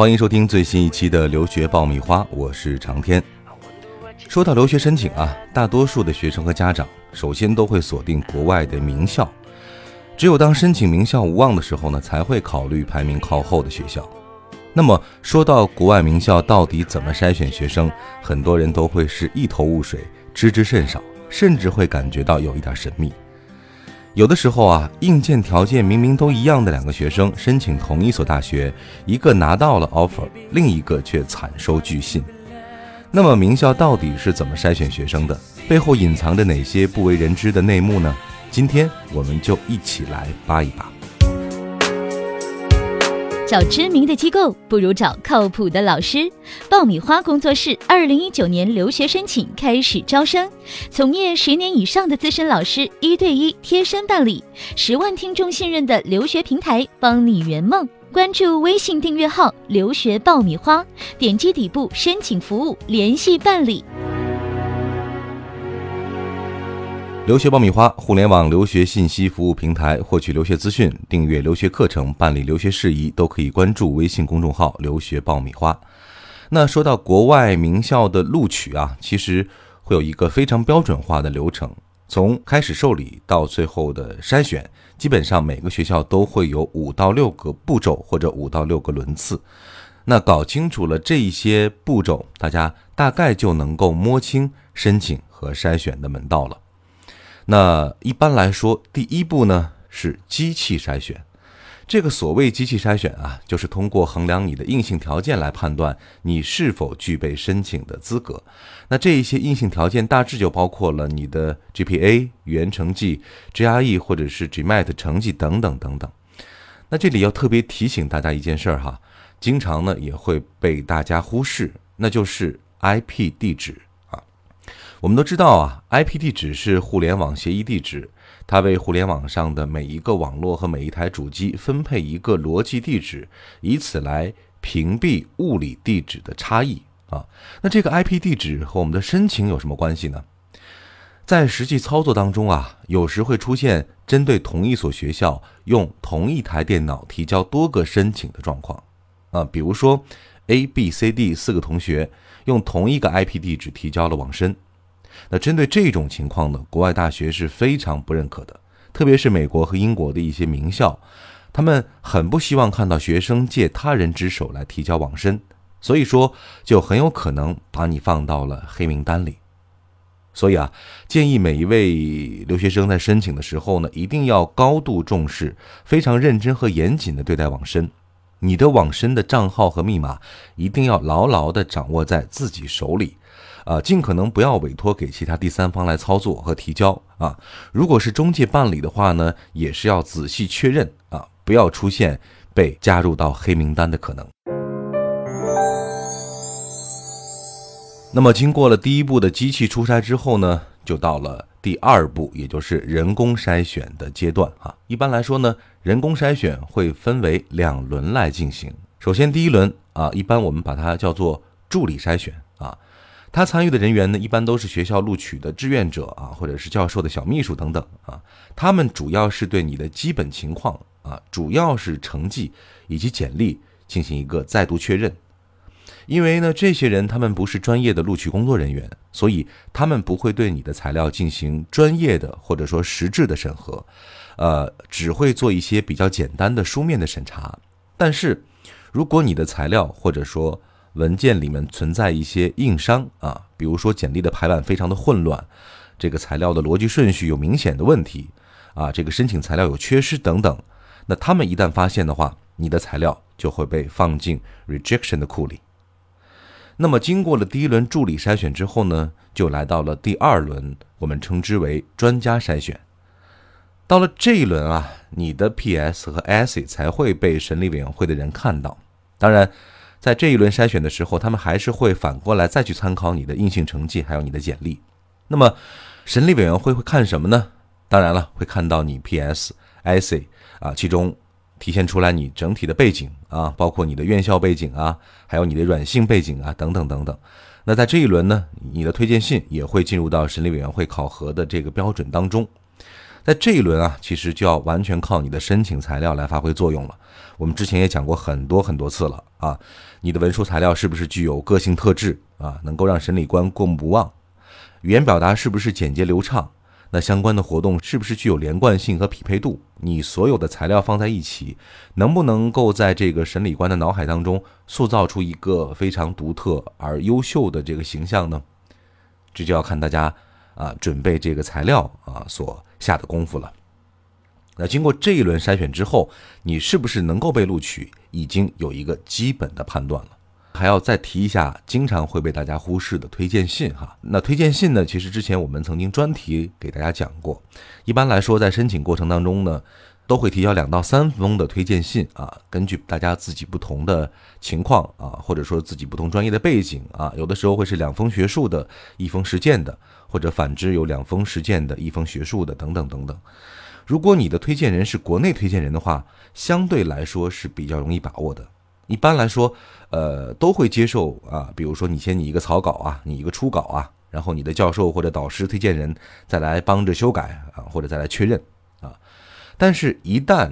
欢迎收听最新一期的留学爆米花，我是长天。说到留学申请啊，大多数的学生和家长首先都会锁定国外的名校，只有当申请名校无望的时候呢，才会考虑排名靠后的学校。那么说到国外名校到底怎么筛选学生，很多人都会是一头雾水，知之甚少，甚至会感觉到有一点神秘。有的时候啊，硬件条件明明都一样的两个学生申请同一所大学，一个拿到了 offer，另一个却惨收拒信。那么名校到底是怎么筛选学生的？背后隐藏着哪些不为人知的内幕呢？今天我们就一起来扒一扒。找知名的机构不如找靠谱的老师。爆米花工作室二零一九年留学申请开始招生，从业十年以上的资深老师一对一贴身办理，十万听众信任的留学平台，帮你圆梦。关注微信订阅号“留学爆米花”，点击底部申请服务联系办理。留学爆米花，互联网留学信息服务平台，获取留学资讯、订阅留学课程、办理留学事宜，都可以关注微信公众号“留学爆米花”。那说到国外名校的录取啊，其实会有一个非常标准化的流程。从开始受理到最后的筛选，基本上每个学校都会有五到六个步骤或者五到六个轮次。那搞清楚了这一些步骤，大家大概就能够摸清申请和筛选的门道了。那一般来说，第一步呢是机器筛选。这个所谓机器筛选啊，就是通过衡量你的硬性条件来判断你是否具备申请的资格。那这一些硬性条件大致就包括了你的 GPA、语言成绩、GRE 或者是 GMAT 成绩等等等等。那这里要特别提醒大家一件事儿哈，经常呢也会被大家忽视，那就是 IP 地址。我们都知道啊，IP 地址是互联网协议地址。它为互联网上的每一个网络和每一台主机分配一个逻辑地址，以此来屏蔽物理地址的差异啊。那这个 IP 地址和我们的申请有什么关系呢？在实际操作当中啊，有时会出现针对同一所学校用同一台电脑提交多个申请的状况啊。比如说，A、B、C、D 四个同学用同一个 IP 地址提交了网申。那针对这种情况呢，国外大学是非常不认可的，特别是美国和英国的一些名校，他们很不希望看到学生借他人之手来提交网申，所以说就很有可能把你放到了黑名单里。所以啊，建议每一位留学生在申请的时候呢，一定要高度重视，非常认真和严谨的对待网申，你的网申的账号和密码一定要牢牢的掌握在自己手里。啊，尽可能不要委托给其他第三方来操作和提交啊。如果是中介办理的话呢，也是要仔细确认啊，不要出现被加入到黑名单的可能。那么，经过了第一步的机器初筛之后呢，就到了第二步，也就是人工筛选的阶段啊。一般来说呢，人工筛选会分为两轮来进行。首先，第一轮啊，一般我们把它叫做助理筛选啊。他参与的人员呢，一般都是学校录取的志愿者啊，或者是教授的小秘书等等啊。他们主要是对你的基本情况啊，主要是成绩以及简历进行一个再度确认。因为呢，这些人他们不是专业的录取工作人员，所以他们不会对你的材料进行专业的或者说实质的审核，呃，只会做一些比较简单的书面的审查。但是，如果你的材料或者说文件里面存在一些硬伤啊，比如说简历的排版非常的混乱，这个材料的逻辑顺序有明显的问题啊，这个申请材料有缺失等等。那他们一旦发现的话，你的材料就会被放进 rejection 的库里。那么经过了第一轮助理筛选之后呢，就来到了第二轮，我们称之为专家筛选。到了这一轮啊，你的 PS 和 essay 才会被审理委员会的人看到。当然。在这一轮筛选的时候，他们还是会反过来再去参考你的硬性成绩，还有你的简历。那么，审理委员会会看什么呢？当然了，会看到你 PSSA 啊，其中体现出来你整体的背景啊，包括你的院校背景啊，还有你的软性背景啊，等等等等。那在这一轮呢，你的推荐信也会进入到审理委员会考核的这个标准当中。在这一轮啊，其实就要完全靠你的申请材料来发挥作用了。我们之前也讲过很多很多次了啊，你的文书材料是不是具有个性特质啊，能够让审理官过目不忘？语言表达是不是简洁流畅？那相关的活动是不是具有连贯性和匹配度？你所有的材料放在一起，能不能够在这个审理官的脑海当中塑造出一个非常独特而优秀的这个形象呢？这就要看大家啊准备这个材料啊所下的功夫了。那经过这一轮筛选之后，你是不是能够被录取，已经有一个基本的判断了。还要再提一下，经常会被大家忽视的推荐信哈。那推荐信呢？其实之前我们曾经专题给大家讲过。一般来说，在申请过程当中呢，都会提交两到三封的推荐信啊。根据大家自己不同的情况啊，或者说自己不同专业的背景啊，有的时候会是两封学术的，一封实践的，或者反之有两封实践的，一封学术的，等等等等。如果你的推荐人是国内推荐人的话，相对来说是比较容易把握的。一般来说，呃，都会接受啊。比如说，你先你一个草稿啊，你一个初稿啊，然后你的教授或者导师推荐人再来帮着修改啊，或者再来确认。但是，一旦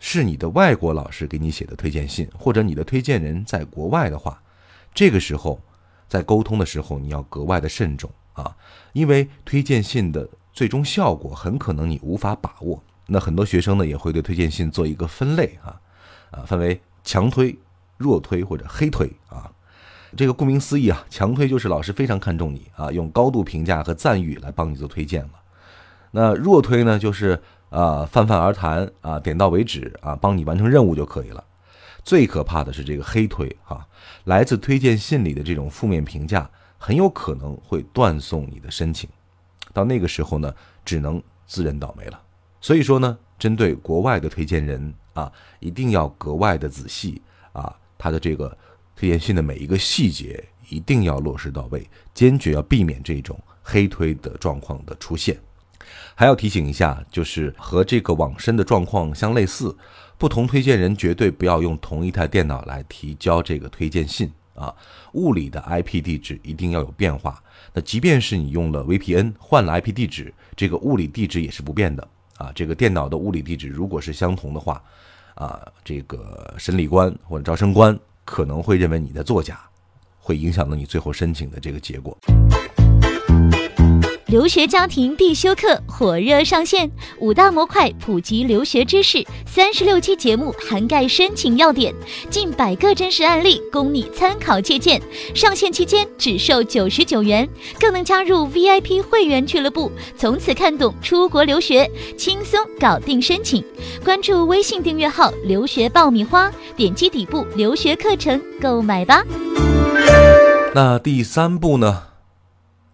是你的外国老师给你写的推荐信，或者你的推荐人在国外的话，这个时候在沟通的时候你要格外的慎重啊，因为推荐信的最终效果很可能你无法把握。那很多学生呢也会对推荐信做一个分类啊，啊，分为。强推、弱推或者黑推啊，这个顾名思义啊，强推就是老师非常看重你啊，用高度评价和赞誉来帮你做推荐了。那弱推呢，就是啊泛泛而谈啊，点到为止啊，帮你完成任务就可以了。最可怕的是这个黑推哈，来自推荐信里的这种负面评价，很有可能会断送你的申请。到那个时候呢，只能自认倒霉了。所以说呢，针对国外的推荐人。啊，一定要格外的仔细啊！他的这个推荐信的每一个细节一定要落实到位，坚决要避免这种黑推的状况的出现。还要提醒一下，就是和这个网申的状况相类似，不同推荐人绝对不要用同一台电脑来提交这个推荐信啊！物理的 IP 地址一定要有变化。那即便是你用了 VPN 换了 IP 地址，这个物理地址也是不变的啊！这个电脑的物理地址如果是相同的话，啊，这个审理官或者招生官可能会认为你在作假，会影响到你最后申请的这个结果。留学家庭必修课火热上线，五大模块普及留学知识，三十六期节目涵盖申请要点，近百个真实案例供你参考借鉴。上线期间只售九十九元，更能加入 VIP 会员俱乐部，从此看懂出国留学，轻松搞定申请。关注微信订阅号“留学爆米花”，点击底部留学课程购买吧。那第三步呢？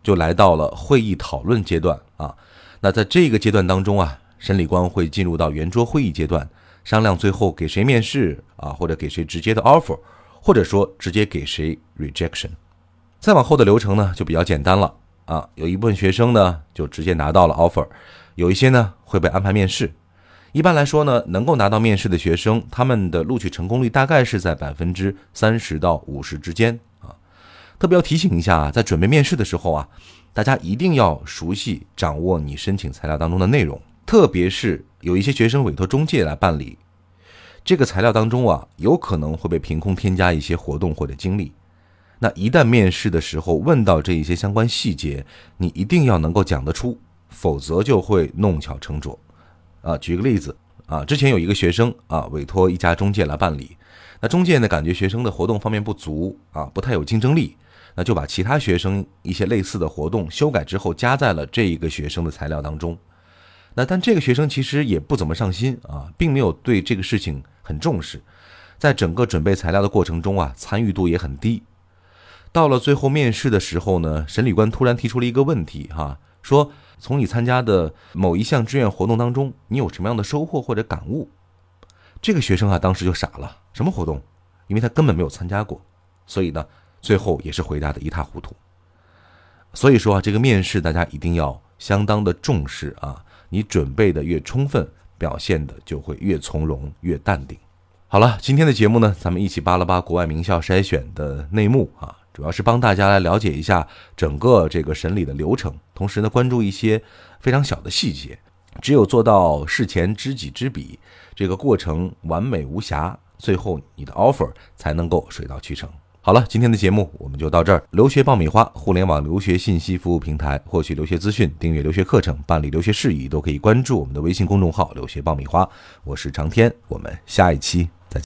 就来到了会议讨论阶段啊，那在这个阶段当中啊，审理官会进入到圆桌会议阶段，商量最后给谁面试啊，或者给谁直接的 offer，或者说直接给谁 rejection。再往后的流程呢，就比较简单了啊，有一部分学生呢就直接拿到了 offer，有一些呢会被安排面试。一般来说呢，能够拿到面试的学生，他们的录取成功率大概是在百分之三十到五十之间。特别要提醒一下啊，在准备面试的时候啊，大家一定要熟悉掌握你申请材料当中的内容，特别是有一些学生委托中介来办理这个材料当中啊，有可能会被凭空添加一些活动或者经历。那一旦面试的时候问到这一些相关细节，你一定要能够讲得出，否则就会弄巧成拙。啊，举个例子啊，之前有一个学生啊，委托一家中介来办理，那中介呢感觉学生的活动方面不足啊，不太有竞争力。那就把其他学生一些类似的活动修改之后加在了这一个学生的材料当中。那但这个学生其实也不怎么上心啊，并没有对这个事情很重视，在整个准备材料的过程中啊，参与度也很低。到了最后面试的时候呢，审理官突然提出了一个问题哈，说从你参加的某一项志愿活动当中，你有什么样的收获或者感悟？这个学生啊，当时就傻了，什么活动？因为他根本没有参加过，所以呢。最后也是回答的一塌糊涂，所以说啊，这个面试大家一定要相当的重视啊！你准备的越充分，表现的就会越从容、越淡定。好了，今天的节目呢，咱们一起扒了扒国外名校筛选的内幕啊，主要是帮大家来了解一下整个这个审理的流程，同时呢，关注一些非常小的细节。只有做到事前知己知彼，这个过程完美无瑕，最后你的 offer 才能够水到渠成。好了，今天的节目我们就到这儿。留学爆米花，互联网留学信息服务平台，获取留学资讯、订阅留学课程、办理留学事宜，都可以关注我们的微信公众号“留学爆米花”。我是长天，我们下一期